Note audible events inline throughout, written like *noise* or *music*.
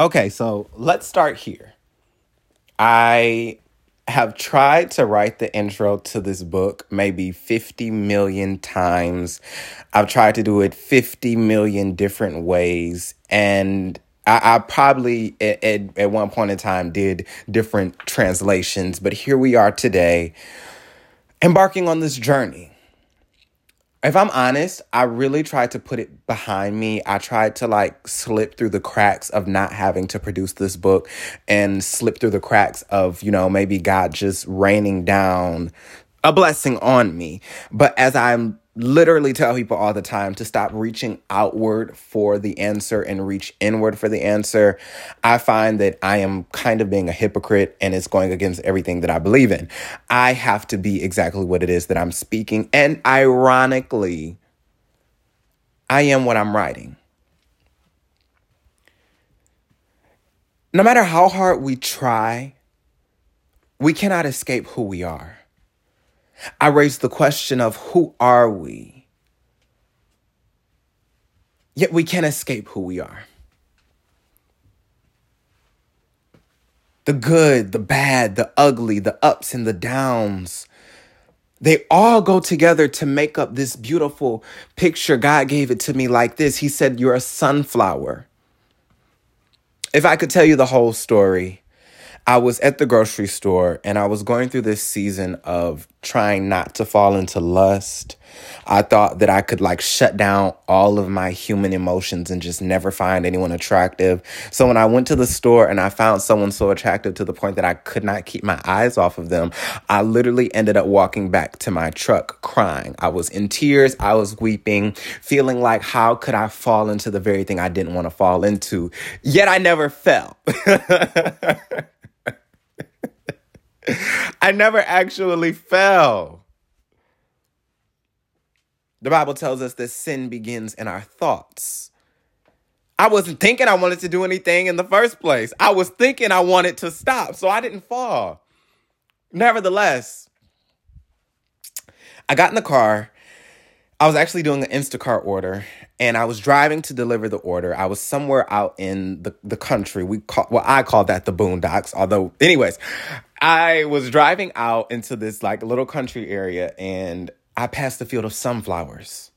Okay, so let's start here. I have tried to write the intro to this book maybe 50 million times. I've tried to do it 50 million different ways. And I, I probably at, at, at one point in time did different translations, but here we are today, embarking on this journey if I'm honest, I really tried to put it behind me. I tried to like slip through the cracks of not having to produce this book and slip through the cracks of, you know, maybe God just raining down a blessing on me. But as I'm literally tell people all the time to stop reaching outward for the answer and reach inward for the answer. I find that I am kind of being a hypocrite and it's going against everything that I believe in. I have to be exactly what it is that I'm speaking. And ironically, I am what I'm writing. No matter how hard we try, we cannot escape who we are. I raise the question of who are we? Yet we can't escape who we are. The good, the bad, the ugly, the ups and the downs. They all go together to make up this beautiful picture. God gave it to me like this He said, You're a sunflower. If I could tell you the whole story, I was at the grocery store and I was going through this season of trying not to fall into lust. I thought that I could like shut down all of my human emotions and just never find anyone attractive. So when I went to the store and I found someone so attractive to the point that I could not keep my eyes off of them, I literally ended up walking back to my truck crying. I was in tears, I was weeping, feeling like how could I fall into the very thing I didn't want to fall into? Yet I never fell. *laughs* *laughs* I never actually fell. The Bible tells us that sin begins in our thoughts. I wasn't thinking I wanted to do anything in the first place. I was thinking I wanted to stop, so I didn't fall. Nevertheless, I got in the car. I was actually doing an Instacart order and I was driving to deliver the order. I was somewhere out in the, the country. We call well, I call that the boondocks. Although, anyways, I was driving out into this like little country area and I passed the field of sunflowers.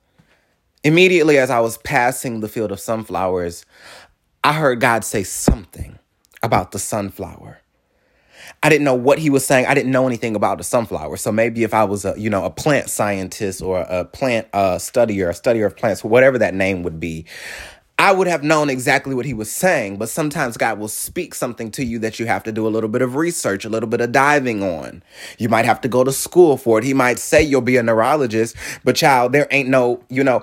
Immediately as I was passing the field of sunflowers, I heard God say something about the sunflower. I didn't know what he was saying. I didn't know anything about the sunflower. So maybe if I was a, you know, a plant scientist or a plant uh, studier, a studier of plants, whatever that name would be, I would have known exactly what he was saying, but sometimes God will speak something to you that you have to do a little bit of research, a little bit of diving on. You might have to go to school for it. He might say you'll be a neurologist, but child, there ain't no, you know,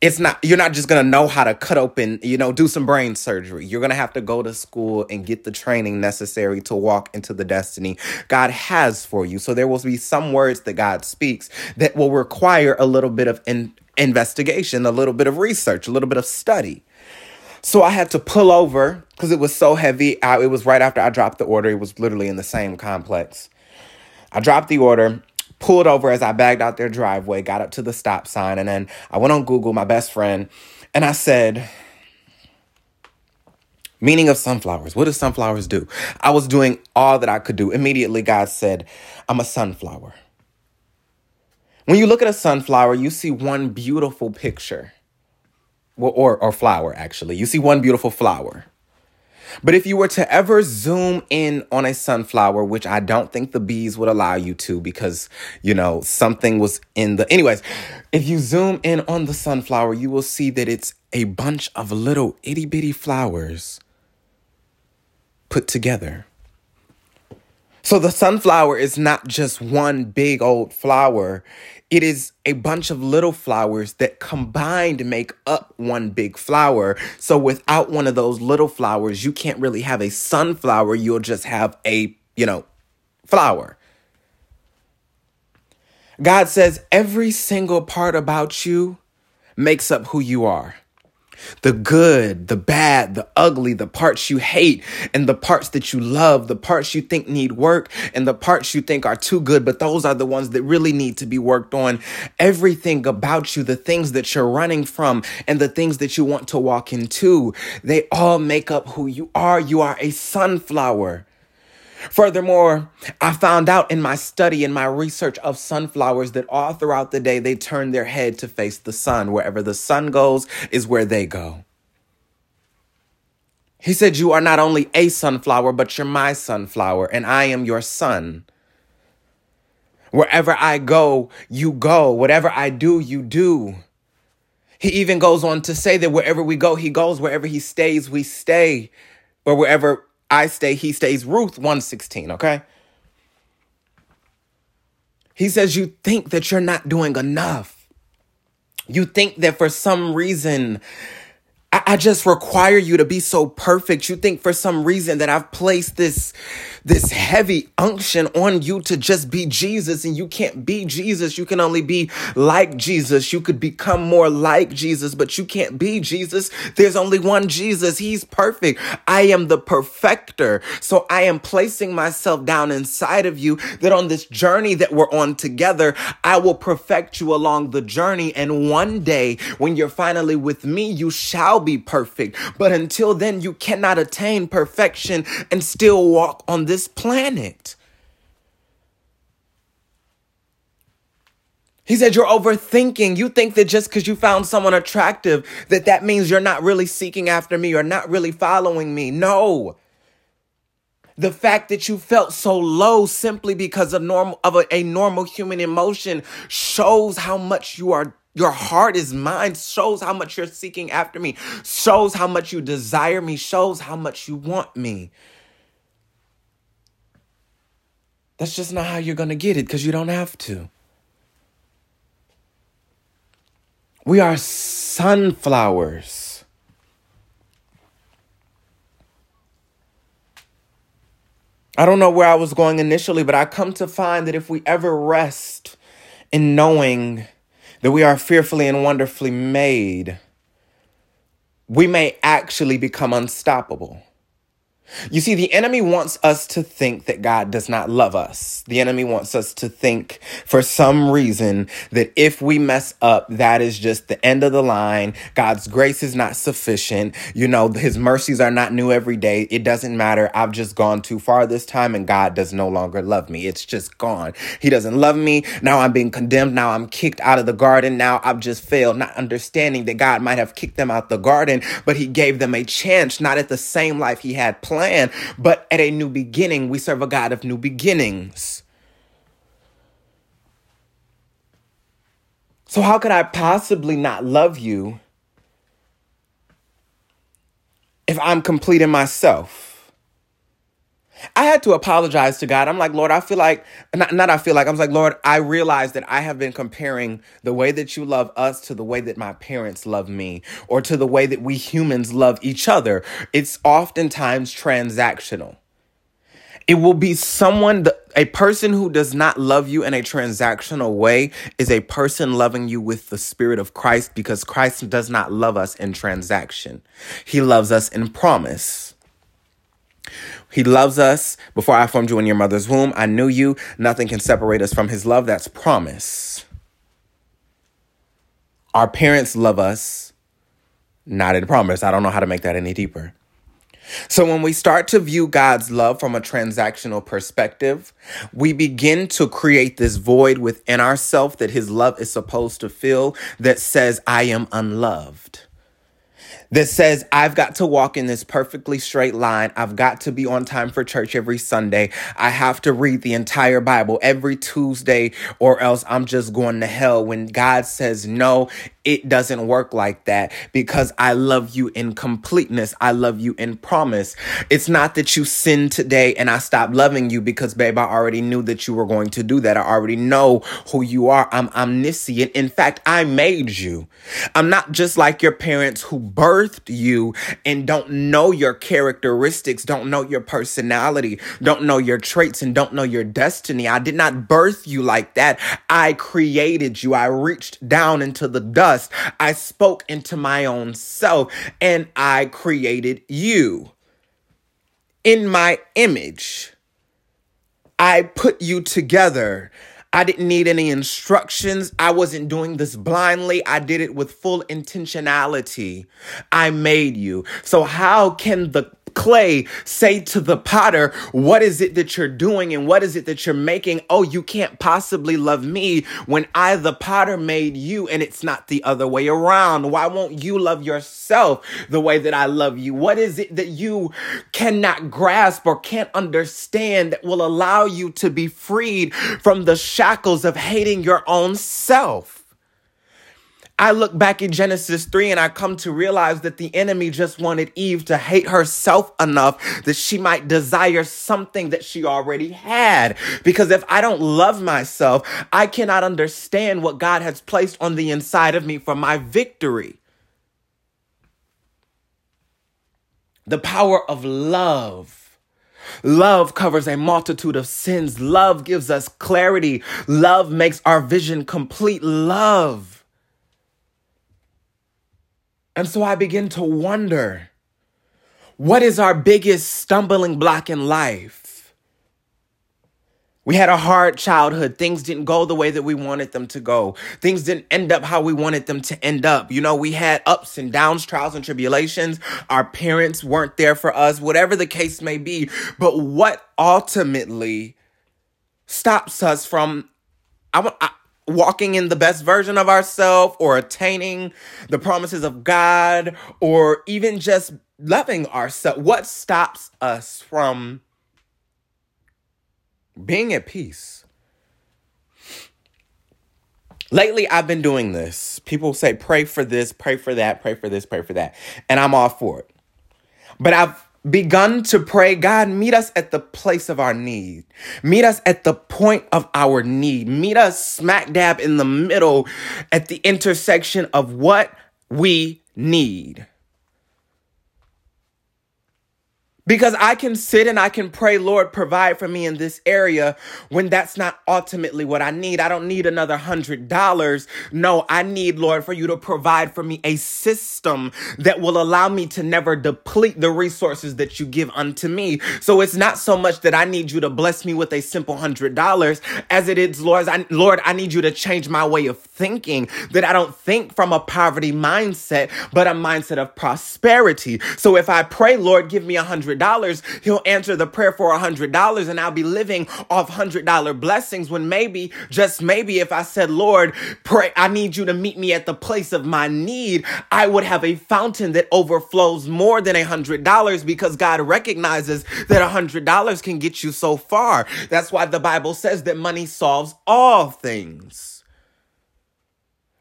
it's not you're not just going to know how to cut open you know do some brain surgery you're going to have to go to school and get the training necessary to walk into the destiny god has for you so there will be some words that god speaks that will require a little bit of in- investigation a little bit of research a little bit of study so I had to pull over because it was so heavy. I, it was right after I dropped the order. It was literally in the same complex. I dropped the order, pulled over as I bagged out their driveway, got up to the stop sign, and then I went on Google, my best friend, and I said, Meaning of sunflowers. What do sunflowers do? I was doing all that I could do. Immediately, God said, I'm a sunflower. When you look at a sunflower, you see one beautiful picture well, or, or flower, actually. You see one beautiful flower. But if you were to ever zoom in on a sunflower, which I don't think the bees would allow you to because, you know, something was in the. Anyways, if you zoom in on the sunflower, you will see that it's a bunch of little itty bitty flowers put together. So the sunflower is not just one big old flower, it is a bunch of little flowers that combined make up one big flower. So without one of those little flowers, you can't really have a sunflower. You'll just have a, you know, flower. God says every single part about you makes up who you are. The good, the bad, the ugly, the parts you hate, and the parts that you love, the parts you think need work, and the parts you think are too good, but those are the ones that really need to be worked on. Everything about you, the things that you're running from, and the things that you want to walk into, they all make up who you are. You are a sunflower. Furthermore, I found out in my study and my research of sunflowers that all throughout the day they turn their head to face the sun. Wherever the sun goes is where they go. He said, You are not only a sunflower, but you're my sunflower, and I am your sun. Wherever I go, you go. Whatever I do, you do. He even goes on to say that wherever we go, he goes. Wherever he stays, we stay. Or wherever I stay, he stays. Ruth 116, okay? He says, You think that you're not doing enough. You think that for some reason I, I just require you to be so perfect. You think for some reason that I've placed this this heavy unction on you to just be Jesus and you can't be Jesus. You can only be like Jesus. You could become more like Jesus, but you can't be Jesus. There's only one Jesus. He's perfect. I am the perfecter. So I am placing myself down inside of you that on this journey that we're on together, I will perfect you along the journey. And one day when you're finally with me, you shall be perfect. But until then, you cannot attain perfection and still walk on this planet. He said, You're overthinking. You think that just because you found someone attractive, that that means you're not really seeking after me or not really following me. No. The fact that you felt so low simply because of normal of a, a normal human emotion shows how much you are your heart is mine, shows how much you're seeking after me, shows how much you desire me, shows how much you want me. That's just not how you're going to get it because you don't have to. We are sunflowers. I don't know where I was going initially, but I come to find that if we ever rest in knowing that we are fearfully and wonderfully made, we may actually become unstoppable. You see, the enemy wants us to think that God does not love us. The enemy wants us to think for some reason that if we mess up, that is just the end of the line. God's grace is not sufficient. You know, his mercies are not new every day. It doesn't matter. I've just gone too far this time and God does no longer love me. It's just gone. He doesn't love me. Now I'm being condemned. Now I'm kicked out of the garden. Now I've just failed, not understanding that God might have kicked them out the garden, but he gave them a chance, not at the same life he had planned plan, but at a new beginning. We serve a God of new beginnings. So, how could I possibly not love you if I'm complete in myself? I had to apologize to God. I'm like, Lord, I feel like, not, not I feel like, I was like, Lord, I realize that I have been comparing the way that you love us to the way that my parents love me or to the way that we humans love each other. It's oftentimes transactional. It will be someone, a person who does not love you in a transactional way is a person loving you with the Spirit of Christ because Christ does not love us in transaction. He loves us in promise. He loves us. Before I formed you in your mother's womb, I knew you. Nothing can separate us from his love. That's promise. Our parents love us, not in promise. I don't know how to make that any deeper. So, when we start to view God's love from a transactional perspective, we begin to create this void within ourselves that His love is supposed to fill that says, I am unloved that says, I've got to walk in this perfectly straight line. I've got to be on time for church every Sunday. I have to read the entire Bible every Tuesday, or else I'm just going to hell. When God says, No, it doesn't work like that because I love you in completeness. I love you in promise. It's not that you sin today and I stop loving you because, babe, I already knew that you were going to do that. I already know who you are. I'm omniscient. In fact, I made you. I'm not just like your parents who birthed you and don't know your characteristics, don't know your personality, don't know your traits, and don't know your destiny. I did not birth you like that. I created you. I reached down into the dust I spoke into my own self and I created you in my image. I put you together. I didn't need any instructions. I wasn't doing this blindly. I did it with full intentionality. I made you. So, how can the clay say to the potter, What is it that you're doing and what is it that you're making? Oh, you can't possibly love me when I, the potter, made you and it's not the other way around. Why won't you love yourself the way that I love you? What is it that you cannot grasp or can't understand that will allow you to be freed from the shackles of hating your own self? I look back at Genesis 3 and I come to realize that the enemy just wanted Eve to hate herself enough that she might desire something that she already had. Because if I don't love myself, I cannot understand what God has placed on the inside of me for my victory. The power of love. Love covers a multitude of sins. Love gives us clarity. Love makes our vision complete. Love and so I begin to wonder what is our biggest stumbling block in life? We had a hard childhood. Things didn't go the way that we wanted them to go. Things didn't end up how we wanted them to end up. You know, we had ups and downs, trials and tribulations. Our parents weren't there for us, whatever the case may be. But what ultimately stops us from I, walking in the best version of ourselves or attaining the promises of God or even just loving ourselves? What stops us from being at peace? Lately, I've been doing this. People say, pray for this, pray for that, pray for this, pray for that. And I'm all for it. But I've begun to pray, God, meet us at the place of our need. Meet us at the point of our need. Meet us smack dab in the middle at the intersection of what we need. Because I can sit and I can pray, Lord, provide for me in this area when that's not ultimately what I need. I don't need another hundred dollars. No, I need, Lord, for you to provide for me a system that will allow me to never deplete the resources that you give unto me. So it's not so much that I need you to bless me with a simple hundred dollars as it is, Lord, I, Lord, I need you to change my way of thinking that I don't think from a poverty mindset, but a mindset of prosperity. So if I pray, Lord, give me a hundred dollars, he'll answer the prayer for a hundred dollars and I'll be living off hundred dollar blessings when maybe, just maybe if I said, Lord, pray, I need you to meet me at the place of my need, I would have a fountain that overflows more than a hundred dollars because God recognizes that a hundred dollars can get you so far. That's why the Bible says that money solves all things.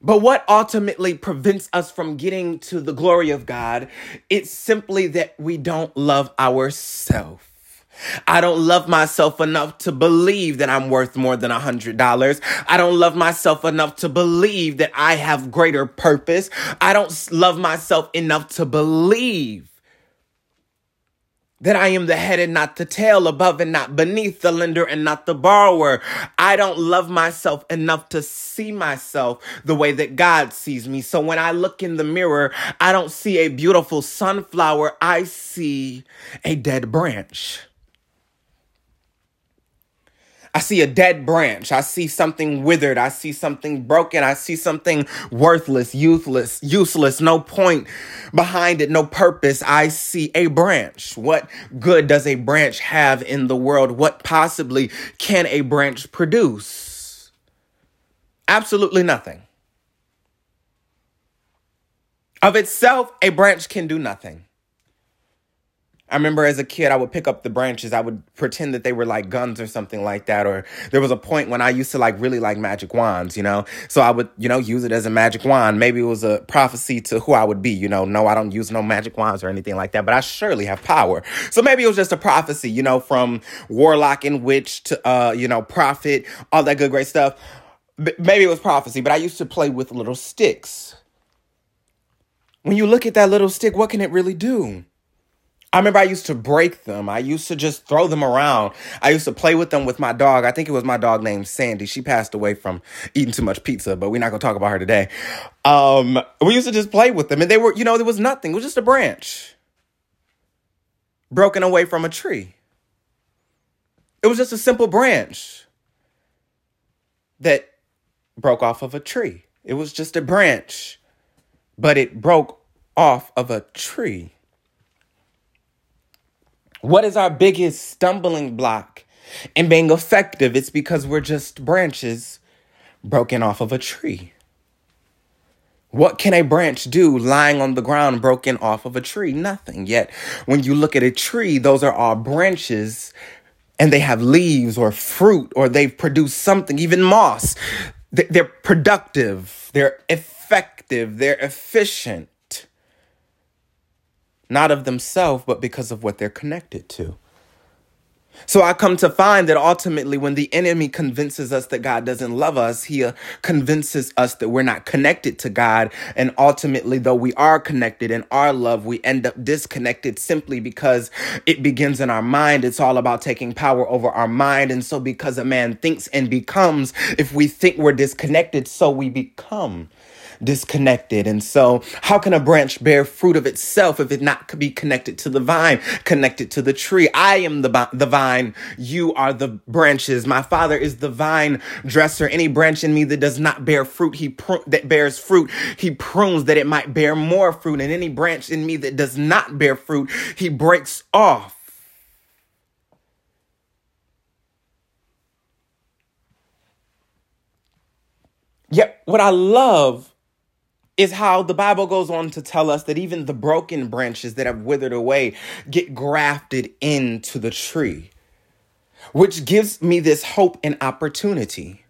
But what ultimately prevents us from getting to the glory of God? It's simply that we don't love ourselves. I don't love myself enough to believe that I'm worth more than a hundred dollars. I don't love myself enough to believe that I have greater purpose. I don't love myself enough to believe that I am the head and not the tail, above and not beneath, the lender and not the borrower. I don't love myself enough to see myself the way that God sees me. So when I look in the mirror, I don't see a beautiful sunflower, I see a dead branch. I see a dead branch. I see something withered. I see something broken. I see something worthless, useless, useless, no point behind it, no purpose. I see a branch. What good does a branch have in the world? What possibly can a branch produce? Absolutely nothing. Of itself, a branch can do nothing. I remember as a kid, I would pick up the branches. I would pretend that they were like guns or something like that. Or there was a point when I used to like really like magic wands, you know? So I would, you know, use it as a magic wand. Maybe it was a prophecy to who I would be, you know? No, I don't use no magic wands or anything like that, but I surely have power. So maybe it was just a prophecy, you know, from warlock and witch to, uh, you know, prophet, all that good, great stuff. maybe it was prophecy, but I used to play with little sticks. When you look at that little stick, what can it really do? I remember I used to break them. I used to just throw them around. I used to play with them with my dog. I think it was my dog named Sandy. She passed away from eating too much pizza, but we're not going to talk about her today. Um, we used to just play with them, and they were, you know, there was nothing. It was just a branch broken away from a tree. It was just a simple branch that broke off of a tree. It was just a branch, but it broke off of a tree. What is our biggest stumbling block in being effective? It's because we're just branches broken off of a tree. What can a branch do lying on the ground broken off of a tree? Nothing. Yet, when you look at a tree, those are all branches and they have leaves or fruit or they've produced something, even moss. They're productive, they're effective, they're efficient not of themselves, but because of what they're connected to. So I come to find that ultimately, when the enemy convinces us that God doesn't love us, he uh, convinces us that we're not connected to God. And ultimately, though we are connected in our love, we end up disconnected simply because it begins in our mind. It's all about taking power over our mind. And so, because a man thinks and becomes, if we think we're disconnected, so we become disconnected. And so, how can a branch bear fruit of itself if it not be connected to the vine, connected to the tree? I am the, the vine. You are the branches. My father is the vine dresser. Any branch in me that does not bear fruit, he pr- that bears fruit, he prunes that it might bear more fruit. And any branch in me that does not bear fruit, he breaks off. Yet, what I love is how the Bible goes on to tell us that even the broken branches that have withered away get grafted into the tree, which gives me this hope and opportunity.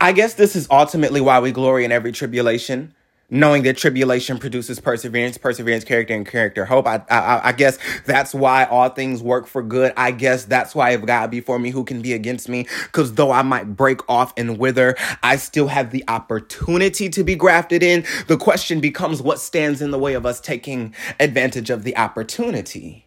I guess this is ultimately why we glory in every tribulation knowing that tribulation produces perseverance, perseverance, character, and character, hope. I, I, I guess that's why all things work for good. I guess that's why if God be for me, who can be against me? Because though I might break off and wither, I still have the opportunity to be grafted in. The question becomes what stands in the way of us taking advantage of the opportunity?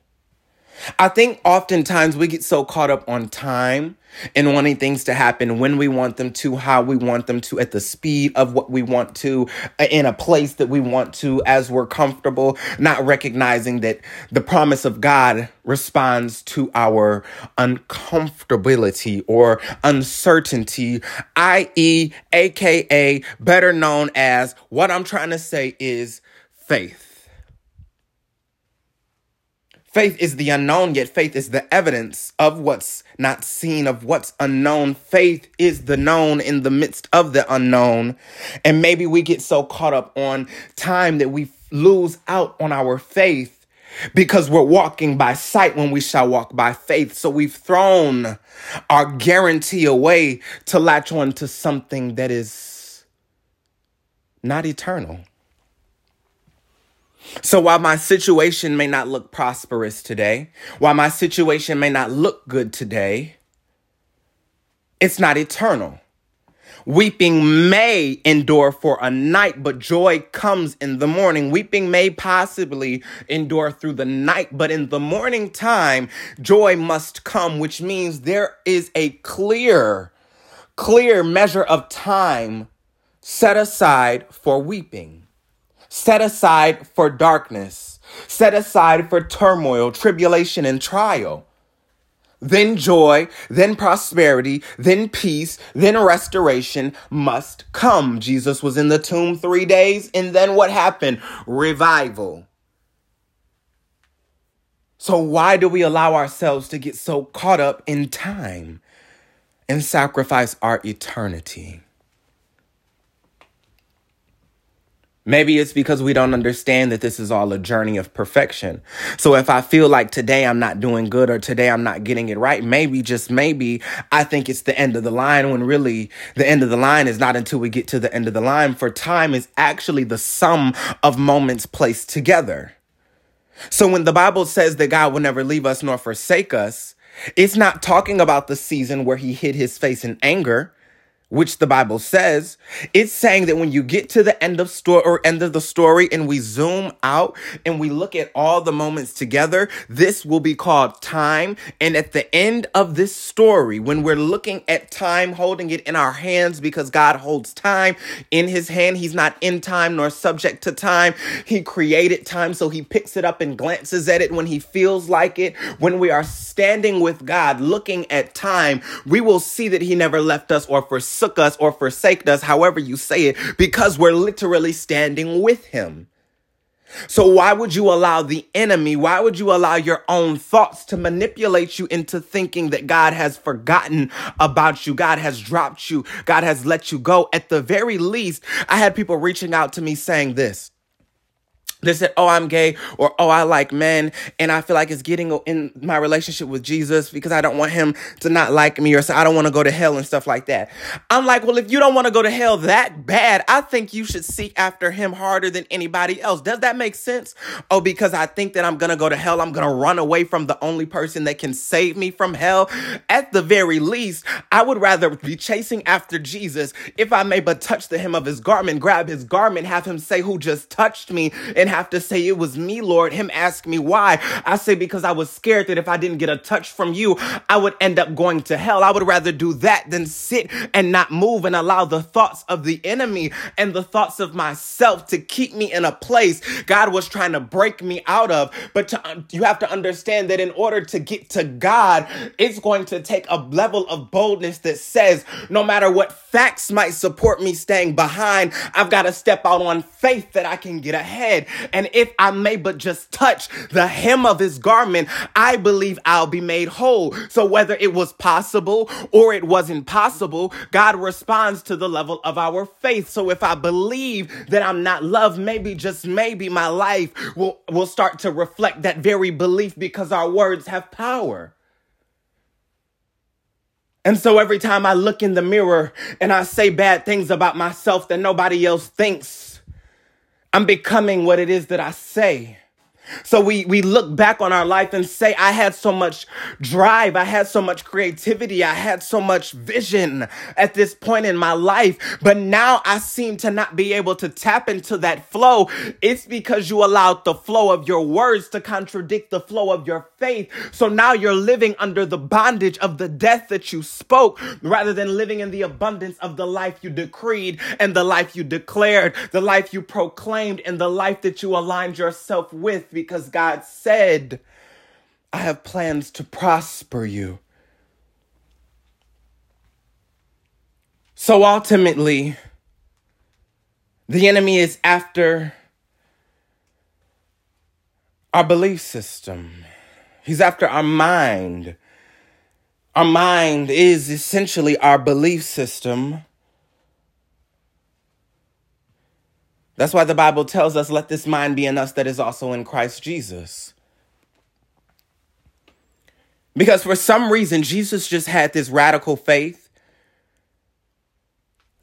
I think oftentimes we get so caught up on time and wanting things to happen when we want them to, how we want them to, at the speed of what we want to, uh, in a place that we want to, as we're comfortable, not recognizing that the promise of God responds to our uncomfortability or uncertainty, i.e., aka better known as what I'm trying to say is faith. Faith is the unknown, yet faith is the evidence of what's not seen, of what's unknown. Faith is the known in the midst of the unknown. And maybe we get so caught up on time that we lose out on our faith because we're walking by sight when we shall walk by faith. So we've thrown our guarantee away to latch on to something that is not eternal. So while my situation may not look prosperous today, while my situation may not look good today, it's not eternal. Weeping may endure for a night, but joy comes in the morning. Weeping may possibly endure through the night, but in the morning time, joy must come, which means there is a clear, clear measure of time set aside for weeping set aside for darkness, set aside for turmoil, tribulation, and trial. Then joy, then prosperity, then peace, then restoration must come. Jesus was in the tomb three days, and then what happened? Revival. So, why do we allow ourselves to get so caught up in time and sacrifice our eternity? Maybe it's because we don't understand that this is all a journey of perfection. So if I feel like today I'm not doing good or today I'm not getting it right, maybe, just maybe, I think it's the end of the line when really the end of the line is not until we get to the end of the line. For time is actually the sum of moments placed together. So when the Bible says that God will never leave us nor forsake us, it's not talking about the season where he hid his face in anger which the Bible says, it's saying that when you get to the end of story or end of the story and we zoom out and we look at all the moments together, this will be called time. And at the end of this story, when we're looking at time, holding it in our hands because God holds time in his hand, he's not in time nor subject to time. He created time, so he picks it up and glances at it when he feels like it. When we are standing with God, looking at time, we will see that he never left us or forsaken forsook us or forsaked us, however you say it, because we're literally standing with him. So, why would you allow the enemy, why would you allow your own thoughts to manipulate you into thinking that God has forgotten about you? God has dropped you. God has let you go. At the very least, I had people reaching out to me saying this they said, Oh, I'm gay, or Oh, I like men, and I feel like it's getting in my relationship with Jesus because I don't want him to not like me, or say I don't want to go to hell and stuff like that. I'm like, Well, if you don't want to go to hell that bad, I think you should seek after him harder than anybody else. Does that make sense? Oh, because I think that I'm gonna go to hell, I'm gonna run away from the only person that can save me from hell. At the very least, I would rather be chasing after Jesus if I may but touch the hem of his garment, grab his garment, have him say, Who just touched me? and have to say it was me, Lord. Him ask me why. I say because I was scared that if I didn't get a touch from you, I would end up going to hell. I would rather do that than sit and not move and allow the thoughts of the enemy and the thoughts of myself to keep me in a place God was trying to break me out of. But to, you have to understand that in order to get to God, it's going to take a level of boldness that says, no matter what facts might support me staying behind, I've got to step out on faith that I can get ahead. And if I may but just touch the hem of his garment, I believe I'll be made whole. So whether it was possible or it wasn't possible, God responds to the level of our faith. So if I believe that I'm not loved, maybe just maybe my life will, will start to reflect that very belief because our words have power. And so every time I look in the mirror and I say bad things about myself that nobody else thinks, I'm becoming what it is that I say. So we, we look back on our life and say, I had so much drive. I had so much creativity. I had so much vision at this point in my life. But now I seem to not be able to tap into that flow. It's because you allowed the flow of your words to contradict the flow of your faith. So now you're living under the bondage of the death that you spoke rather than living in the abundance of the life you decreed and the life you declared, the life you proclaimed and the life that you aligned yourself with because God said, I have plans to prosper you. So ultimately, the enemy is after our belief system. He's after our mind. Our mind is essentially our belief system. That's why the Bible tells us, let this mind be in us that is also in Christ Jesus. Because for some reason, Jesus just had this radical faith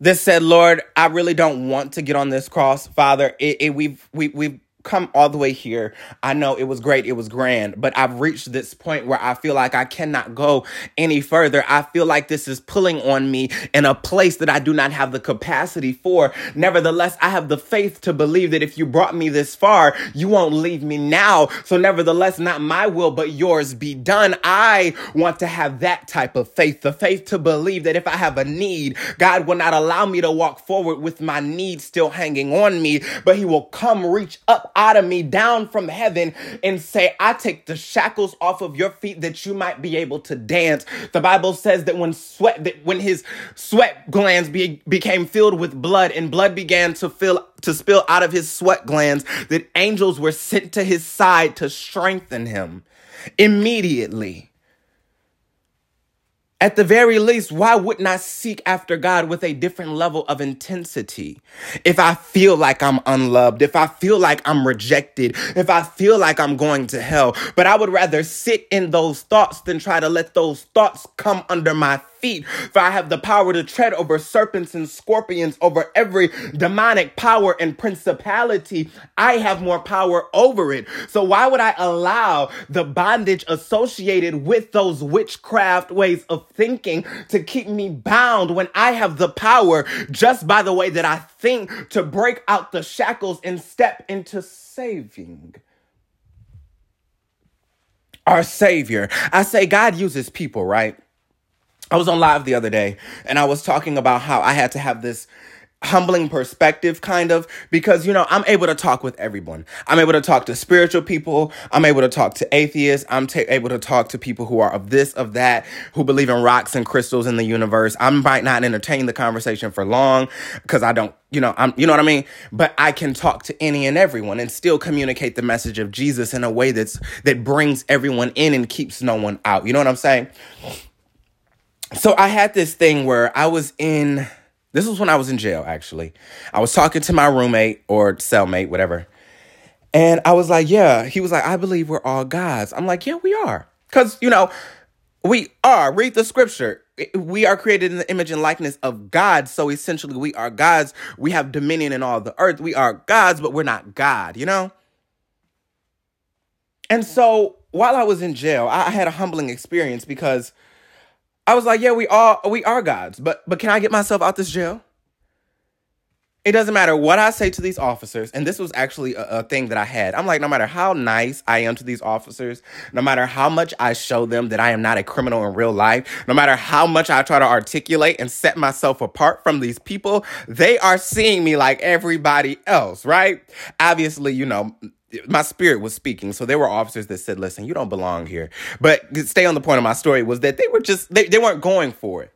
that said, Lord, I really don't want to get on this cross. Father, it, it, we've, we, we've come all the way here. I know it was great, it was grand, but I've reached this point where I feel like I cannot go any further. I feel like this is pulling on me in a place that I do not have the capacity for. Nevertheless, I have the faith to believe that if you brought me this far, you won't leave me now. So, nevertheless, not my will, but yours be done. I want to have that type of faith the faith to believe that if I have a need, God will not allow me to walk forward with my need still hanging on me, but He will come reach up out of me down from heaven and say, I take the shackles off of your feet that you might be able to dance. The Bible says that when sweat, that when his sweat glands be, became filled with blood and blood began to fill to spill out of his sweat glands, that angels were sent to his side to strengthen him immediately. At the very least, why wouldn't I seek after God with a different level of intensity? If I feel like I'm unloved, if I feel like I'm rejected, if I feel like I'm going to hell, but I would rather sit in those thoughts than try to let those thoughts come under my feet, for I have the power to tread over serpents and scorpions, over every demonic power and principality. I have more power over it. So why would I allow the bondage associated with those witchcraft ways of thinking to keep me bound when I have the power just by the way that I think to break out the shackles and step into saving? our Savior. I say God uses people, right? I was on live the other day and I was talking about how I had to have this humbling perspective kind of because you know i'm able to talk with everyone. I'm able to talk to spiritual people. I'm able to talk to atheists. I'm ta- able to talk to people who are of this of that who believe in rocks and crystals in the universe. I might not entertain the conversation for long because i don't you know i'm you know what i mean? But i can talk to any and everyone and still communicate the message of jesus in a way that's that brings everyone in and keeps no one out. You know what i'm saying so i had this thing where i was in this was when I was in jail, actually. I was talking to my roommate or cellmate, whatever. And I was like, yeah. He was like, I believe we're all gods. I'm like, yeah, we are. Because, you know, we are. Read the scripture. We are created in the image and likeness of God. So essentially, we are gods. We have dominion in all the earth. We are gods, but we're not God, you know? And so while I was in jail, I had a humbling experience because I was like, yeah, we all we are gods, but but can I get myself out this jail? It doesn't matter what I say to these officers, and this was actually a, a, thing that I had. I'm like, no matter how nice I am to these officers, no matter how much I show them that I am not a criminal in real life, no matter how much I try to articulate and set myself apart from these people, they are seeing me like everybody else, right? Obviously, you know, my spirit was speaking. So there were officers that said, listen, you don't belong here. But stay on the point of my story was that they were just, they, they weren't going for it.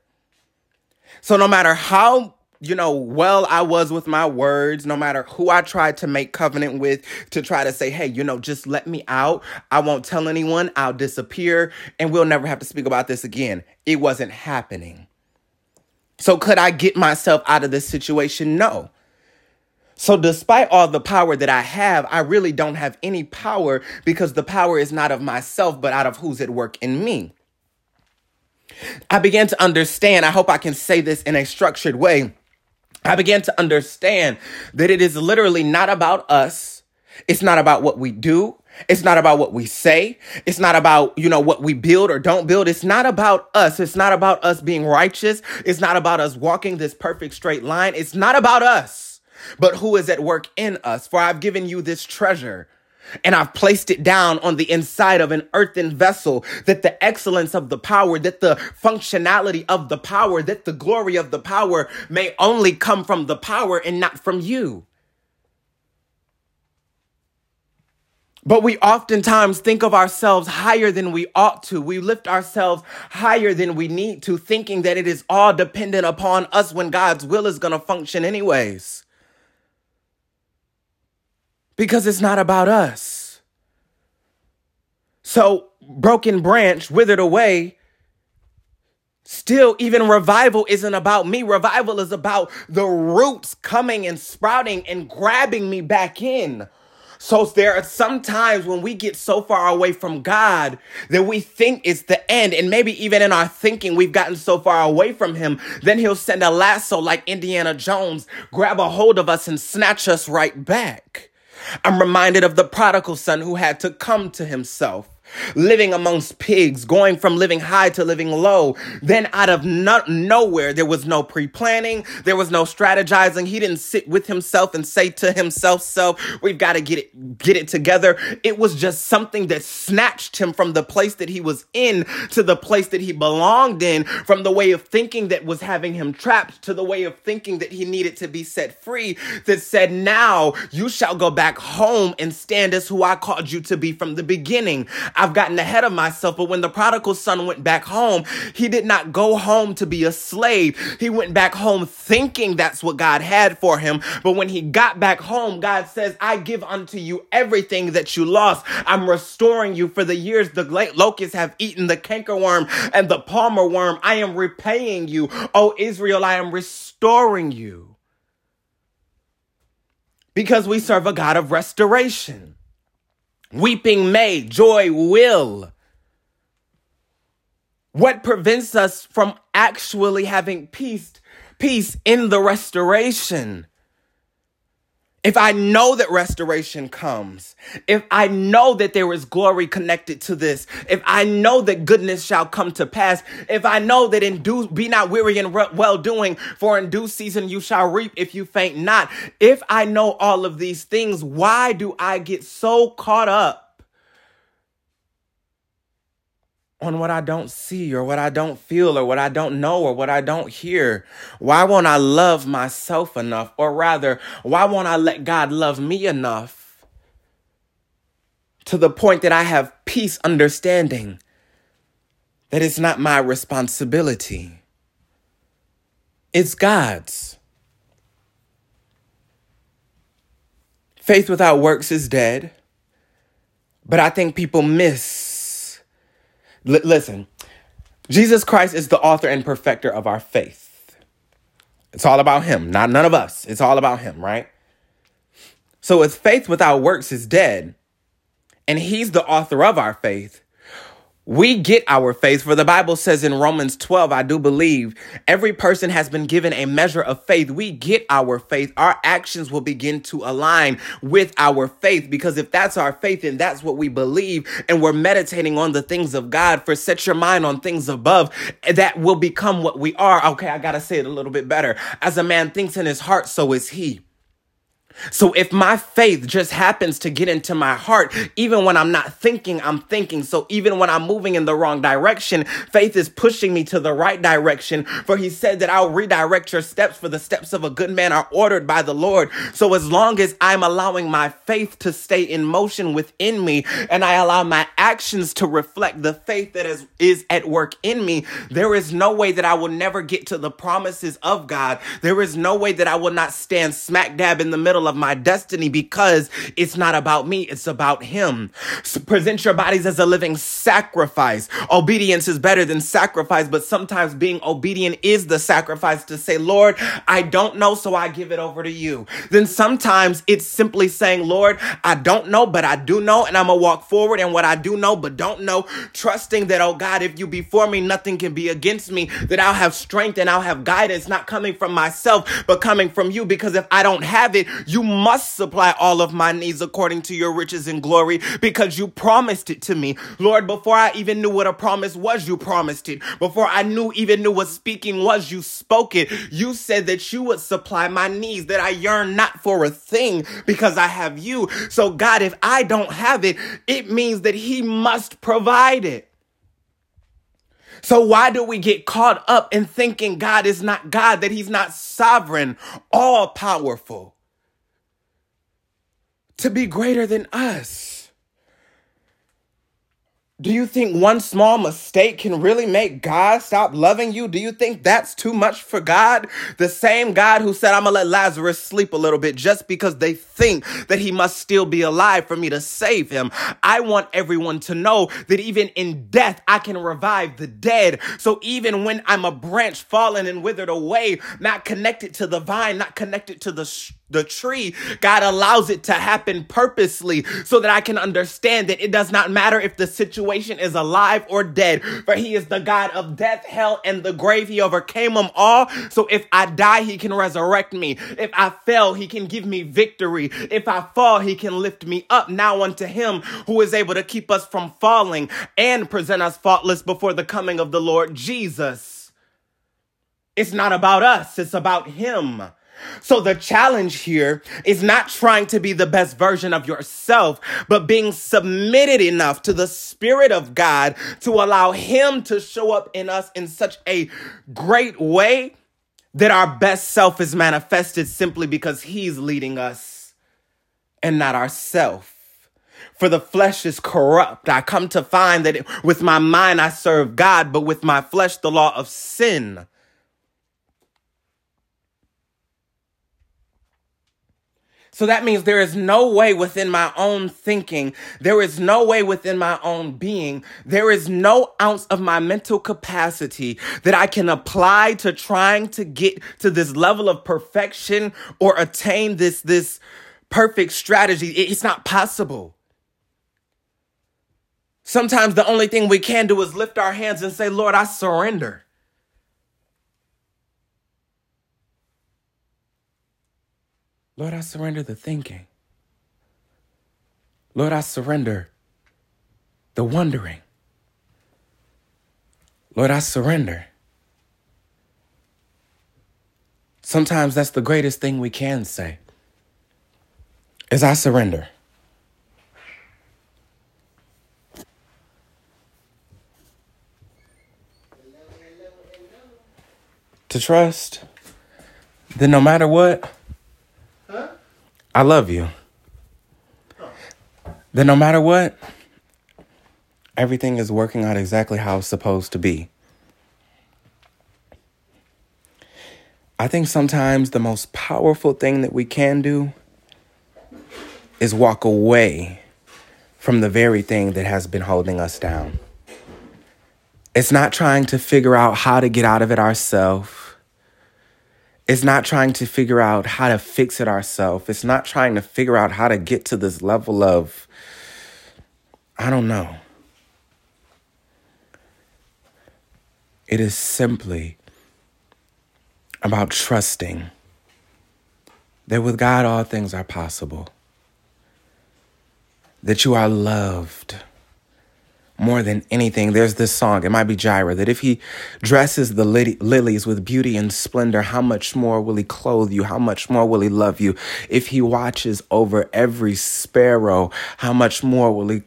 So no matter how, you know, well I was with my words, no matter who I tried to make covenant with to try to say, hey, you know, just let me out. I won't tell anyone. I'll disappear and we'll never have to speak about this again. It wasn't happening. So could I get myself out of this situation? No. So, despite all the power that I have, I really don't have any power because the power is not of myself, but out of who's at work in me. I began to understand, I hope I can say this in a structured way. I began to understand that it is literally not about us. It's not about what we do. It's not about what we say. It's not about, you know, what we build or don't build. It's not about us. It's not about us being righteous. It's not about us walking this perfect straight line. It's not about us but who is at work in us. For I've given you this treasure and I've placed it down on the inside of an earthen vessel that the excellence of the power, that the functionality of the power, that the glory of the power may only come from the power and not from you. But we oftentimes think of ourselves higher than we ought to. We lift ourselves higher than we need to, thinking that it is all dependent upon us when God's will is going to function anyways because it's not about us. So, broken branch withered away. Still, even revival isn't about me. Revival is about the roots coming and sprouting and grabbing me back in. So there are some times when we get so far away from God that we think it's the end. And maybe even in our thinking, we've gotten so far away from Him, then He'll send a lasso like Indiana Jones, grab a hold of us and snatch us right back. I'm reminded of the prodigal son who had to come to himself living amongst pigs, going from living high to living low. Then out of no- nowhere, there was no pre-planning. There was no strategizing. He didn't sit with himself and say to himself, self, we've got to get it, get it together. It was just something that snatched him from the place that he was in to the place that he belonged in, from the way of thinking that was having him trapped to the way of thinking that he needed to be set free that said, now you shall go back home and stand as who I called you to be from the beginning. I've gotten ahead of myself. But when the prodigal son went back home, he did not go home to be a slave. He went back home thinking that's what God had for him. But when he got back home, God says, I give unto you everything that you lost. I'm restoring you for the years the locusts have eaten the cankerworm and the palmer worm. I am repaying you. Oh, Israel, I am restoring you. Because we serve a God of restoration. Weeping may, joy will. What prevents us from actually having peace, peace in the restoration? If I know that restoration comes, if I know that there is glory connected to this, if I know that goodness shall come to pass, if I know that in due, be not weary in well doing, for in due season you shall reap if you faint not. If I know all of these things, why do I get so caught up on what I don't see or what I don't feel or what I don't know or what I don't hear? Why won't I love myself enough? Or rather, why won't I let God love me enough to the point that I have peace understanding that it's not my responsibility? It's God's. Faith without works is dead, but I think people miss L- listen, Jesus Christ is the author and perfecter of our faith. It's all about him, not none of us. It's all about him, right? So if faith without works is dead, and he's the author of our faith, we get our faith, for the Bible says in Romans 12, I do believe, every person has been given a measure of faith. We get our faith. Our actions will begin to align with our faith, because if that's our faith and that's what we believe, and we're meditating on the things of God, for set your mind on things above, eh, that will become what we are. Okay, I gotta say it a little bit better. As a man thinks in his heart, so is he. So if my faith just happens to get into my heart, even when I'm not thinking, I'm thinking. So even when I'm moving in the wrong direction, faith is pushing me to the right direction. For he said that I'll redirect your steps for the steps of a good man are ordered by the Lord. So as long as I'm allowing my faith to stay in motion within me and I allow my actions to reflect the faith that is, is at work in me, there is no way that I will never get to the promises of God. There is no way that I will not stand smack dab in the middle of my destiny because it's not about me, it's about Him. So present your bodies as a living sacrifice. Obedience is better than sacrifice, but sometimes being obedient is the sacrifice to say, Lord, I don't know, so I give it over to you. Then sometimes it's simply saying, Lord, I don't know, but I do know, and I'm gonna walk forward and what I do know, but don't know, trusting that, oh God, if you be for me, nothing can be against me, that I'll have strength and I'll have guidance, not coming from myself, but coming from you, because if I don't have it, you you must supply all of my needs according to your riches and glory because you promised it to me. Lord, before I even knew what a promise was, you promised it. Before I knew even knew what speaking was, you spoke it. You said that you would supply my needs, that I yearn not for a thing because I have you. So God, if I don't have it, it means that he must provide it. So why do we get caught up in thinking God is not God, that he's not sovereign, all powerful? To be greater than us. Do you think one small mistake can really make God stop loving you? Do you think that's too much for God? The same God who said, I'm gonna let Lazarus sleep a little bit just because they think that he must still be alive for me to save him. I want everyone to know that even in death, I can revive the dead. So even when I'm a branch fallen and withered away, not connected to the vine, not connected to the the tree, God allows it to happen purposely so that I can understand that it does not matter if the situation is alive or dead, for He is the God of death, hell, and the grave. He overcame them all. So if I die, He can resurrect me. If I fail, He can give me victory. If I fall, He can lift me up. Now unto Him who is able to keep us from falling and present us faultless before the coming of the Lord Jesus. It's not about us, it's about Him. So the challenge here is not trying to be the best version of yourself, but being submitted enough to the Spirit of God to allow Him to show up in us in such a great way that our best self is manifested simply because He's leading us and not ourself. For the flesh is corrupt. I come to find that with my mind I serve God, but with my flesh the law of sin. So that means there is no way within my own thinking, there is no way within my own being, there is no ounce of my mental capacity that I can apply to trying to get to this level of perfection or attain this, this perfect strategy. It's not possible. Sometimes the only thing we can do is lift our hands and say, Lord, I surrender. Lord, I surrender the thinking. Lord, I surrender the wondering. Lord, I surrender. Sometimes that's the greatest thing we can say. Is I surrender. To trust that no matter what? I love you. Then, no matter what, everything is working out exactly how it's supposed to be. I think sometimes the most powerful thing that we can do is walk away from the very thing that has been holding us down. It's not trying to figure out how to get out of it ourselves. It's not trying to figure out how to fix it ourselves. It's not trying to figure out how to get to this level of, I don't know. It is simply about trusting that with God all things are possible, that you are loved more than anything. There's this song, it might be Jireh, that if he dresses the lilies with beauty and splendor, how much more will he clothe you? How much more will he love you? If he watches over every sparrow, how much more will he,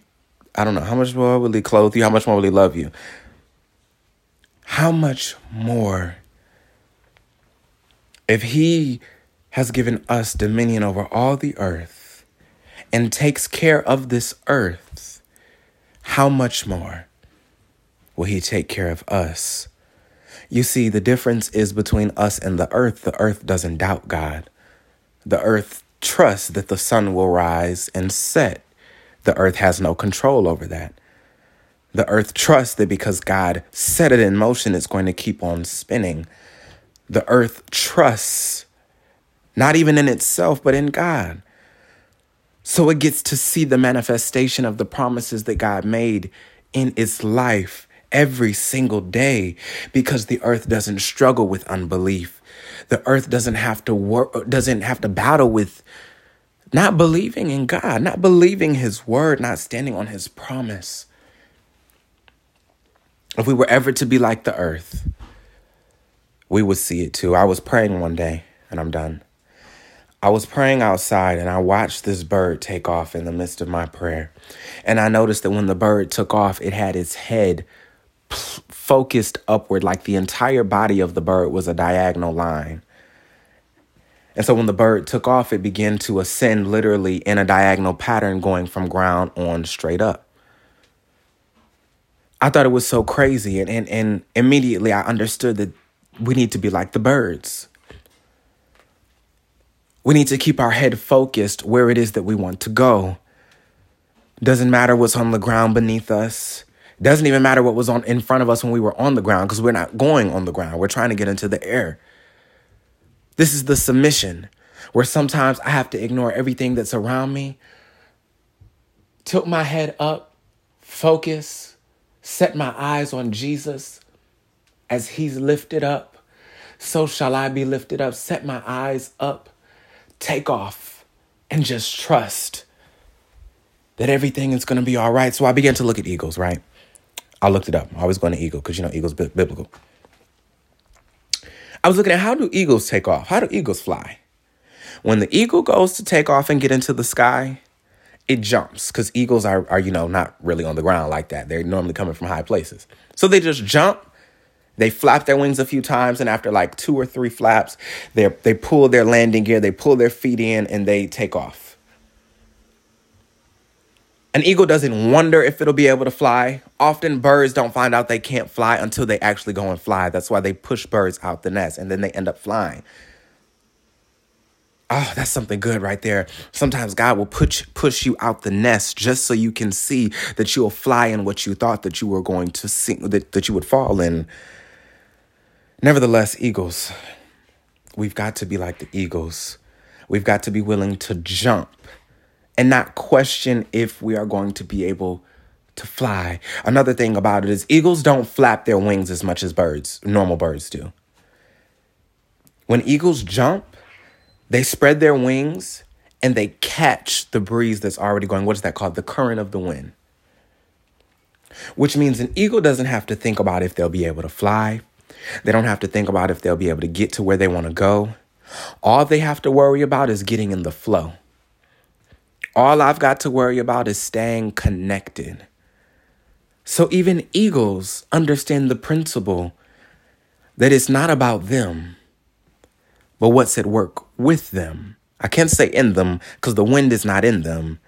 I don't know, how much more will he clothe you? How much more will he love you? How much more if he has given us dominion over all the earth and takes care of this earth, how much more will he take care of us? You see, the difference is between us and the earth. The earth doesn't doubt God. The earth trusts that the sun will rise and set. The earth has no control over that. The earth trusts that because God set it in motion, it's going to keep on spinning the earth trusts, not even in itself, but in God. So it gets to see the manifestation of the promises that God made in its life every single day because the earth doesn't struggle with unbelief. The earth doesn't have to work, doesn't have to battle with not believing in God, not believing his word, not standing on his promise. If we were ever to be like the earth, we would see it too. I was praying one day, and I'm done. I was praying outside and I watched this bird take off in the midst of my prayer. And I noticed that when the bird took off, it had its head p- focused upward, like the entire body of the bird was a diagonal line. And so when the bird took off, it began to ascend literally in a diagonal pattern going from ground on straight up. I thought it was so crazy. And, and, and immediately I understood that we need to be like the birds. We need to keep our head focused where it is that we want to go. Doesn't matter what's on the ground beneath us. Doesn't even matter what was on in front of us when we were on the ground because we're not going on the ground. We're trying to get into the air. This is the submission where sometimes I have to ignore everything that's around me, tilt my head up, focus, set my eyes on Jesus as he's lifted up, so shall I be lifted up. Set my eyes up, take off, and just trust that everything is going to be all right. So I began to look at eagles, right? I looked it up. I was going to eagle because, you know, eagles biblical. I was looking at how do eagles take off? How do eagles fly? When the eagle goes to take off and get into the sky, it jumps because eagles are, are, you know, not really on the ground like that. They're normally coming from high places. So they just jump they flap their wings a few times, and after like two or three flaps, they they pull their landing gear, they pull their feet in, and they take off. An eagle doesn't wonder if it'll be able to fly. Often birds don't find out they can't fly until they actually go and fly. That's why they push birds out the nest and then they end up flying. Oh, that's something good right there. Sometimes God will push push you out the nest just so you can see that you'll fly in what you thought that you were going to see that, that you would fall in. Nevertheless, eagles, we've got to be like the eagles. We've got to be willing to jump and not question if we are going to be able to fly. Another thing about it is eagles don't flap their wings as much as birds, normal birds do. When eagles jump, they spread their wings and they catch the breeze that's already going. What is that called? The current of the wind. Which means an eagle doesn't have to think about if they'll be able to fly. They don't have to think about if they'll be able to get to where they want to go. All they have to worry about is getting in the flow. All I've got to worry about is staying connected. So even eagles understand the principle that it's not about them, but what's at work with them. I can't say in them because the wind is not in them.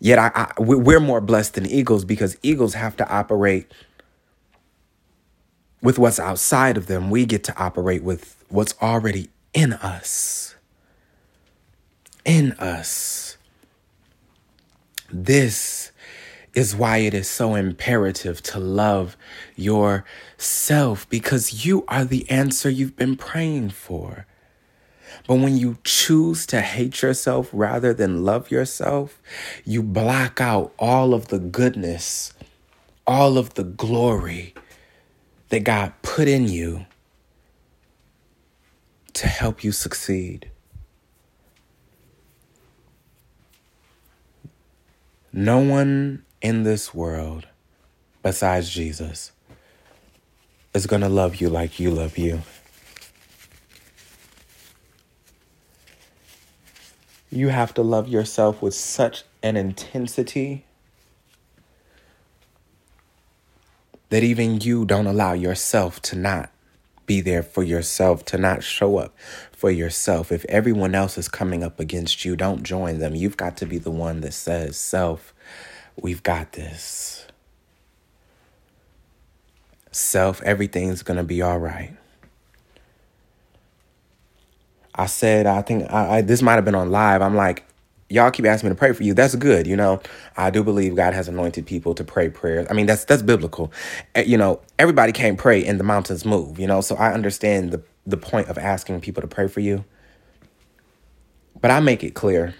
Yet I, I, we're more blessed than eagles because eagles have to operate with what's outside of them. We get to operate with what's already in us. In us. This is why it is so imperative to love yourself because you are the answer you've been praying for. But when you choose to hate yourself rather than love yourself, you block out all of the goodness, all of the glory that God put in you to help you succeed. No one in this world besides Jesus is going to love you like you love you. You have to love yourself with such an intensity that even you don't allow yourself to not be there for yourself, to not show up for yourself. If everyone else is coming up against you, don't join them. You've got to be the one that says, Self, we've got this. Self, everything's going to be all right. I said, I think I, I this might have been on live. I'm like, y'all keep asking me to pray for you. That's good. You know, I do believe God has anointed people to pray prayers. I mean, that's that's biblical. Eh, you know, everybody can't pray and the mountains move. You know, so I understand the the point of asking people to pray for you. But I make it clear.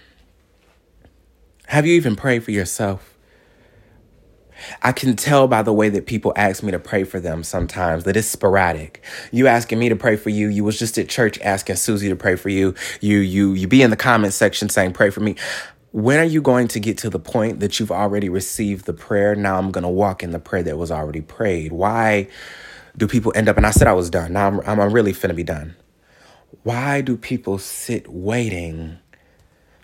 Have you even prayed for yourself? I can tell by the way that people ask me to pray for them sometimes that it's sporadic. You asking me to pray for you, you was just at church asking Susie to pray for you. You you you be in the comment section saying pray for me. When are you going to get to the point that you've already received the prayer? Now I'm going to walk in the prayer that was already prayed. Why do people end up and I said I was done. Now I'm I'm really finna be done. Why do people sit waiting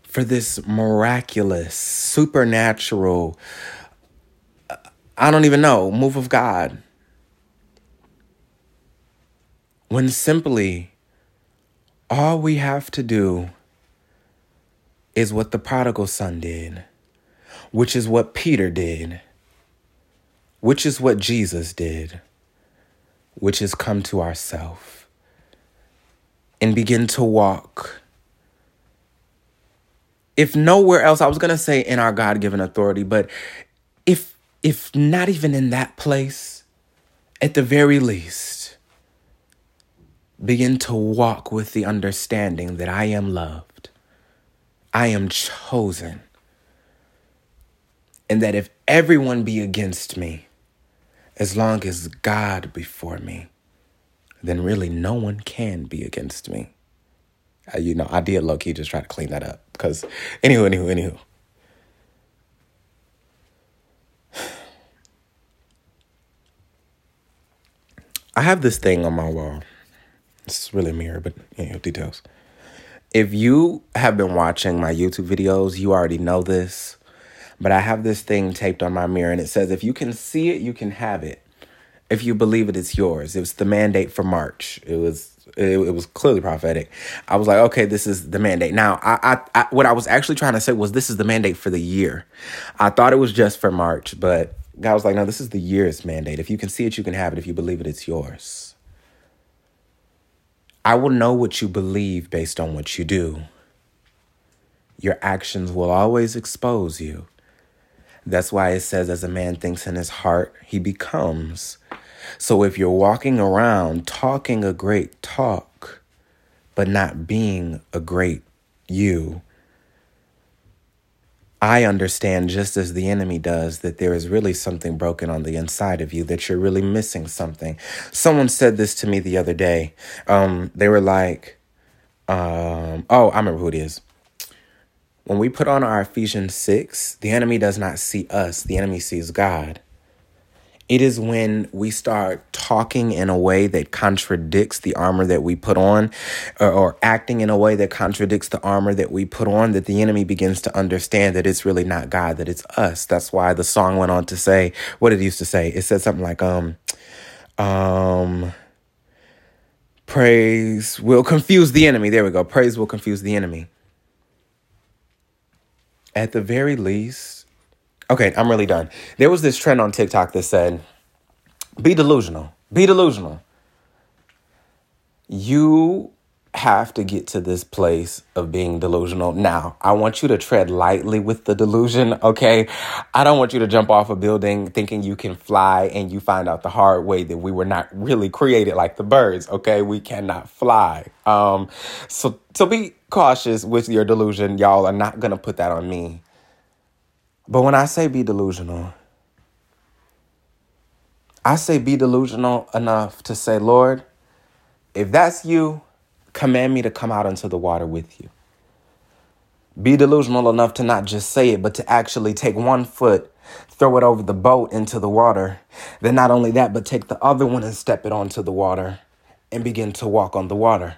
for this miraculous, supernatural I don't even know, move of God. When simply all we have to do is what the prodigal son did, which is what Peter did, which is what Jesus did, which is come to ourself and begin to walk. If nowhere else, I was going to say in our God given authority, but if if not even in that place, at the very least, begin to walk with the understanding that I am loved, I am chosen, and that if everyone be against me, as long as God before me, then really no one can be against me. Uh, you know, I did low key just try to clean that up because, anywho, anywho, anywho. I have this thing on my wall. It's really a mirror, but you know, details. If you have been watching my YouTube videos, you already know this. But I have this thing taped on my mirror and it says, if you can see it, you can have it. If you believe it, it's yours. It was the mandate for March. It was it, it was clearly prophetic. I was like, okay, this is the mandate. Now, I, I, I, what I was actually trying to say was this is the mandate for the year. I thought it was just for March, but God was like, no, this is the year's mandate. If you can see it, you can have it. If you believe it, it's yours. I will know what you believe based on what you do. Your actions will always expose you. That's why it says, as a man thinks in his heart, he becomes. So if you're walking around talking a great talk, but not being a great you, I understand just as the enemy does that there is really something broken on the inside of you, that you're really missing something. Someone said this to me the other day. Um, they were like, um, oh, I remember who it is. When we put on our Ephesians 6, the enemy does not see us, the enemy sees God. It is when we start talking in a way that contradicts the armor that we put on or, or, acting in a way that contradicts the armor that we put on that the enemy begins to understand that it's really not God, that it's us. That's why the song went on to say, what it used to say. It said something like, um, um, praise will confuse the enemy. There we go. Praise will confuse the enemy. At the very least, Okay, I'm really done. There was this trend on TikTok that said, be delusional. Be delusional. You have to get to this place of being delusional. Now, I want you to tread lightly with the delusion, okay? I don't want you to jump off a building thinking you can fly and you find out the hard way that we were not really created like the birds, okay? We cannot fly. Um so so be cautious with your delusion. Y'all are not going to put that on me. But when I say be delusional, I say be delusional enough to say, Lord, if that's you, command me to come out into the water with you. Be delusional enough to not just say it, but to actually take one foot, throw it over the boat into the water. Then not only that, but take the other one and step it onto the water and begin to walk on the water.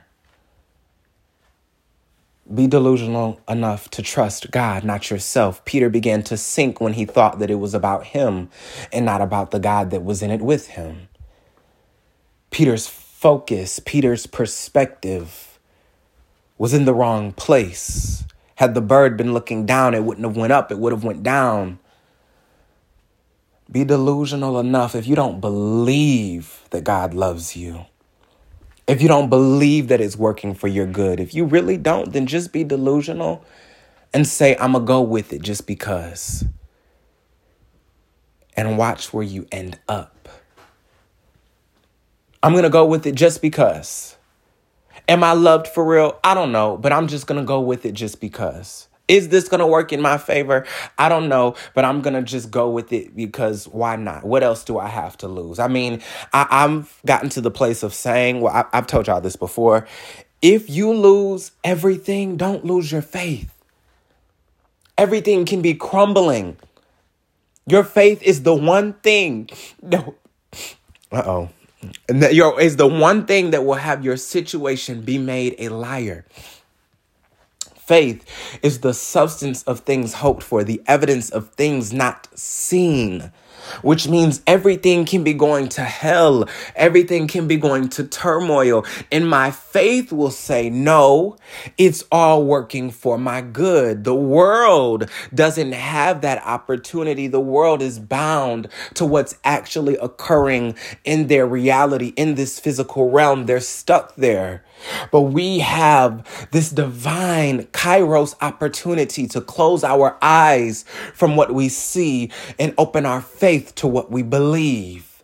Be delusional enough to trust God, not yourself. Peter began to sink when he thought that it was about him and not about the God that was in it with him. Peter's focus, Peter's perspective was in the wrong place. Had the bird been looking down, it wouldn't have went up, it would have went down. Be delusional enough if you don't believe that God loves you if you don't believe that it's working for your good, if you really don't, then just be delusional and say, I'm going to go with it just because. And watch where you end up. I'm going to go with it just because. Am I loved for real? I don't know, but I'm just going to go with it just because. Is this going to work in my favor? I don't know, but I'm going to just go with it because why not? What else do I have to lose? I mean, I, have gotten to the place of saying, well, I, I've told y'all this before. If you lose everything, don't lose your faith. Everything can be crumbling. Your faith is the one thing. *laughs* No. Uh oh. Your is the one thing that will have your situation be made a liar. Faith is the substance of things hoped for, the evidence of things not seen which means everything can be going to hell. Everything can be going to turmoil. And my faith will say, no, it's all working for my good. The world doesn't have that opportunity. The world is bound to what's actually occurring in their reality, in this physical realm. They're stuck there. But we have this divine kairos opportunity to close our eyes from what we see and open our faith to what we believe,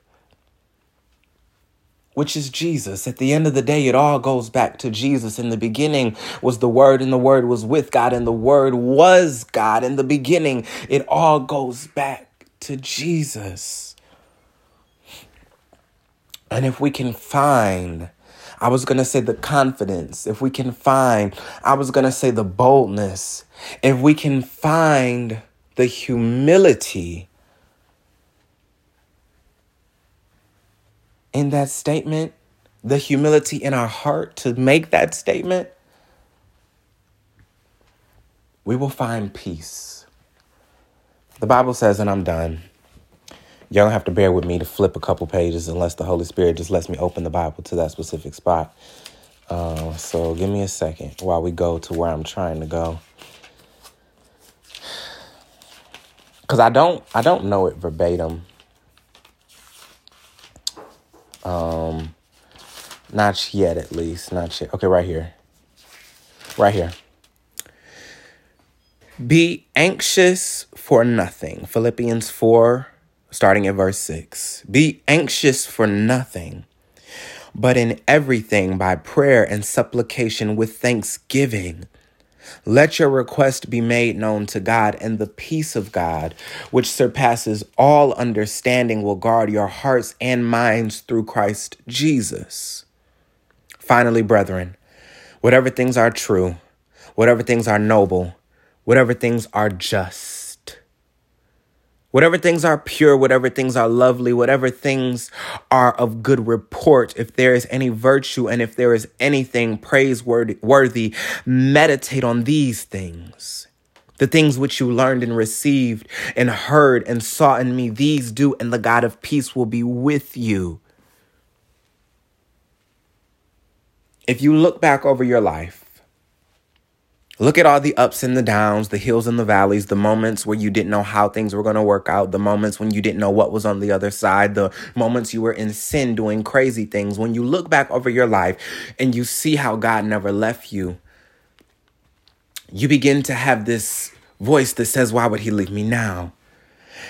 which is Jesus. At the end of the day, it all goes back to Jesus. In the beginning was the Word, and the Word was with God, and the Word was God. In the beginning, it all goes back to Jesus. And if we can find, I was going to say the confidence, if we can find, I was going to say the boldness, if we can find the humility in that statement, the humility in our heart to make that statement, we will find peace. The Bible says, and I'm done. Y'all have to bear with me to flip a couple pages unless the Holy Spirit just lets me open the Bible to that specific spot. Uh, so give me a second while we go to where I'm trying to go. Cause I don't I don't know it verbatim. Um, not yet, at least. Not yet. Okay, right here. Right here. Be anxious for nothing. Philippians 4, starting at verse 6. Be anxious for nothing, but in everything by prayer and supplication with thanksgiving Let your request be made known to God, and the peace of God, which surpasses all understanding, will guard your hearts and minds through Christ Jesus. Finally, brethren, whatever things are true, whatever things are noble, whatever things are just, Whatever things are pure, whatever things are lovely, whatever things are of good report, if there is any virtue and if there is anything praiseworthy, meditate on these things. The things which you learned and received and heard and saw in me, these do, and the God of peace will be with you. If you look back over your life, Look at all the ups and the downs, the hills and the valleys, the moments where you didn't know how things were going to work out, the moments when you didn't know what was on the other side, the moments you were in sin doing crazy things. When you look back over your life and you see how God never left you, you begin to have this voice that says, Why would he leave me now?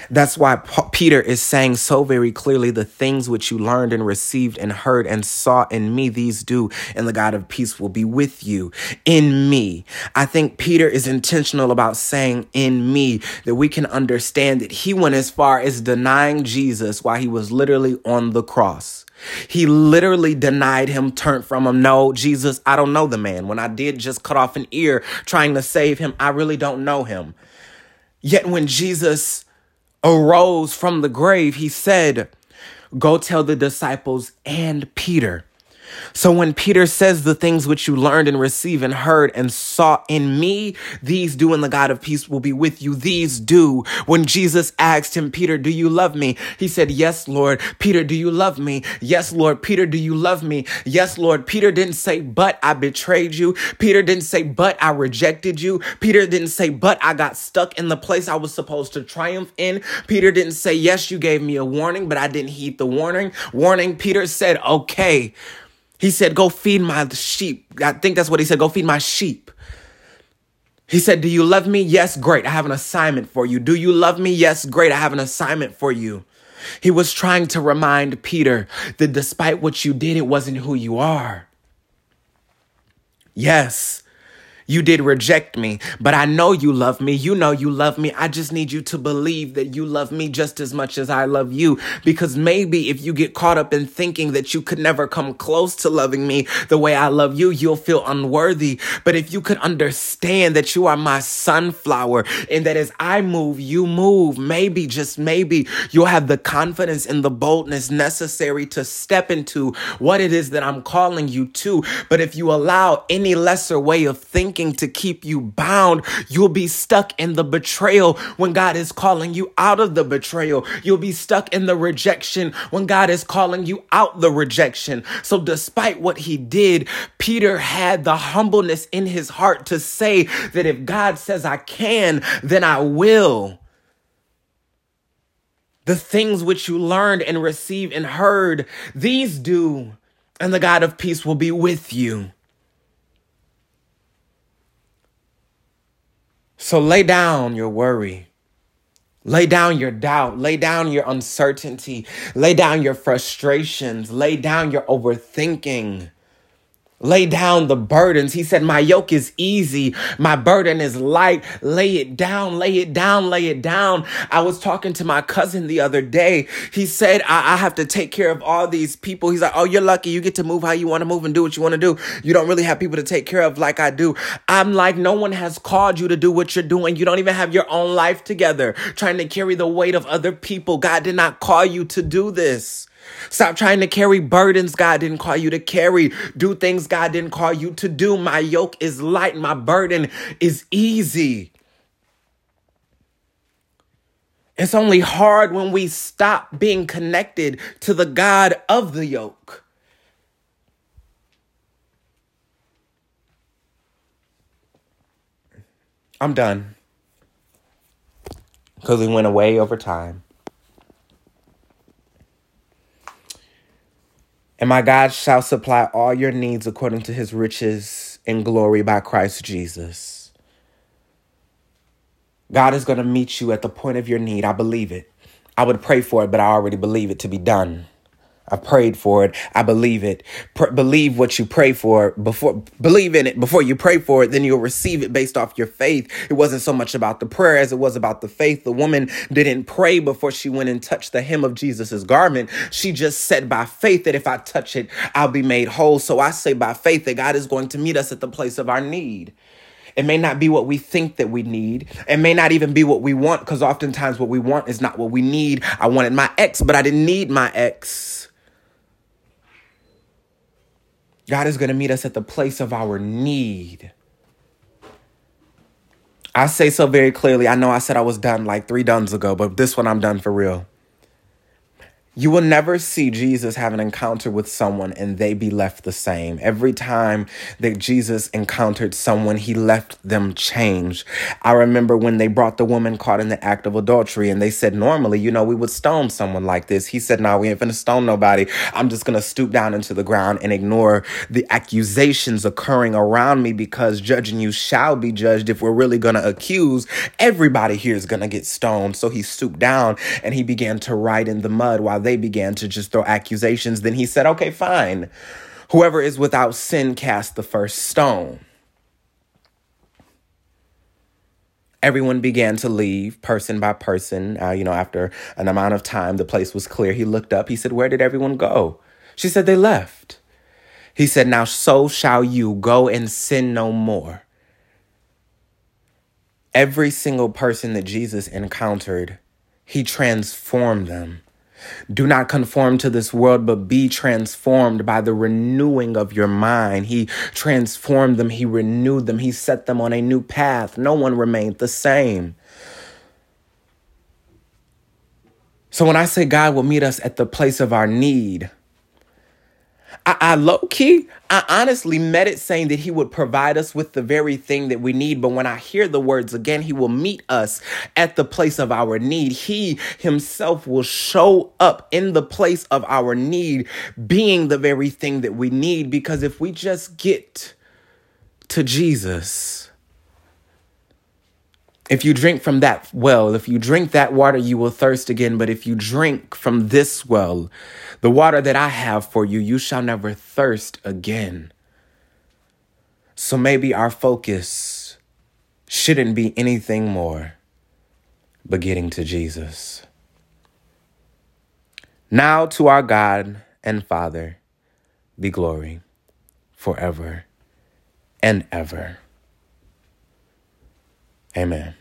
That's why Peter is saying so very clearly the things which you learned and received and heard and saw in me, these do, and the God of peace will be with you in me. I think Peter is intentional about saying in me that we can understand that he went as far as denying Jesus while he was literally on the cross. He literally denied him, turned from him. No, Jesus, I don't know the man. When I did just cut off an ear trying to save him, I really don't know him. Yet when Jesus arose from the grave, he said, Go tell the disciples and Peter so when Peter says the things which you learned and received and heard and saw in me, these do, and the God of peace will be with you. These do. When Jesus asked him, Peter, do you love me? He said, Yes, Lord. Peter, do you love me? Yes, Lord. Peter, do you love me? Yes, Lord. Peter didn't say, but I betrayed you. Peter didn't say, but I rejected you. Peter didn't say, but I got stuck in the place I was supposed to triumph in. Peter didn't say, yes, you gave me a warning, but I didn't heed the warning. Warning. Peter said, okay. He said, Go feed my sheep. I think that's what he said. Go feed my sheep. He said, Do you love me? Yes, great. I have an assignment for you. Do you love me? Yes, great. I have an assignment for you. He was trying to remind Peter that despite what you did, it wasn't who you are. Yes, you did reject me, but I know you love me. You know you love me. I just need you to believe that you love me just as much as I love you. Because maybe if you get caught up in thinking that you could never come close to loving me the way I love you, you'll feel unworthy. But if you could understand that you are my sunflower and that as I move, you move, maybe, just maybe, you'll have the confidence and the boldness necessary to step into what it is that I'm calling you to. But if you allow any lesser way of to keep you bound. You'll be stuck in the betrayal when God is calling you out of the betrayal. You'll be stuck in the rejection when God is calling you out the rejection. So despite what he did, Peter had the humbleness in his heart to say that if God says I can, then I will. The things which you learned and received and heard, these do, and the God of peace will be with you. So lay down your worry. Lay down your doubt. Lay down your uncertainty. Lay down your frustrations. Lay down your overthinking. Lay down the burdens. He said, My yoke is easy. My burden is light. Lay it down, lay it down, lay it down. I was talking to my cousin the other day. He said, I, I have to take care of all these people. He's like, Oh, you're lucky. You get to move how you want to move and do what you want to do. You don't really have people to take care of like I do. I'm like, No one has called you to do what you're doing. You don't even have your own life together, trying to carry the weight of other people. God did not call you to do this. Stop trying to carry burdens God didn't call you to carry. Do things God didn't call you to do. My yoke is light, my burden is easy. It's only hard when we stop being connected to the God of the yoke. I'm done. Because we went away over time. And my God shall supply all your needs according to his riches in glory by Christ Jesus. God is going to meet you at the point of your need. I believe it. I would pray for it, but I already believe it to be done. I prayed for it. I believe it. Pr- believe what you pray for before, believe in it before you pray for it. Then you'll receive it based off your faith. It wasn't so much about the prayer as it was about the faith. The woman didn't pray before she went and touched the hem of Jesus's garment. She just said by faith that if I touch it, I'll be made whole. So I say by faith that God is going to meet us at the place of our need. It may not be what we think that we need. It may not even be what we want because oftentimes what we want is not what we need. I wanted my ex, but I didn't need my ex. God is going to meet us at the place of our need. I say so very clearly. I know I said I was done like three duns ago, but this one I'm done for real. You will never see Jesus have an encounter with someone and they be left the same. Every time that Jesus encountered someone, he left them changed. I remember when they brought the woman caught in the act of adultery and they said, normally, you know, we would stone someone like this. He said, no, nah, we ain't finna stone nobody. I'm just gonna stoop down into the ground and ignore the accusations occurring around me because judging you shall be judged. If we're really gonna accuse, everybody here is gonna get stoned. So he stooped down and he began to write in the mud while they began to just throw accusations. Then he said, okay, fine. Whoever is without sin cast the first stone. Everyone began to leave person by person. Uh, you know, after an amount of time, the place was clear. He looked up. He said, Where did everyone go? She said, They left. He said, Now so shall you go and sin no more. Every single person that Jesus encountered, he transformed them. Do not conform to this world, but be transformed by the renewing of your mind. He transformed them, He renewed them, He set them on a new path. No one remained the same. So when I say God will meet us at the place of our need, I, I low key, I honestly met it saying that he would provide us with the very thing that we need. But when I hear the words again, he will meet us at the place of our need. He himself will show up in the place of our need, being the very thing that we need. Because if we just get to Jesus, if you drink from that well, if you drink that water, you will thirst again. But if you drink from this well, the water that I have for you, you shall never thirst again. So maybe our focus shouldn't be anything more but getting to Jesus. Now to our God and Father be glory forever and ever. Amen.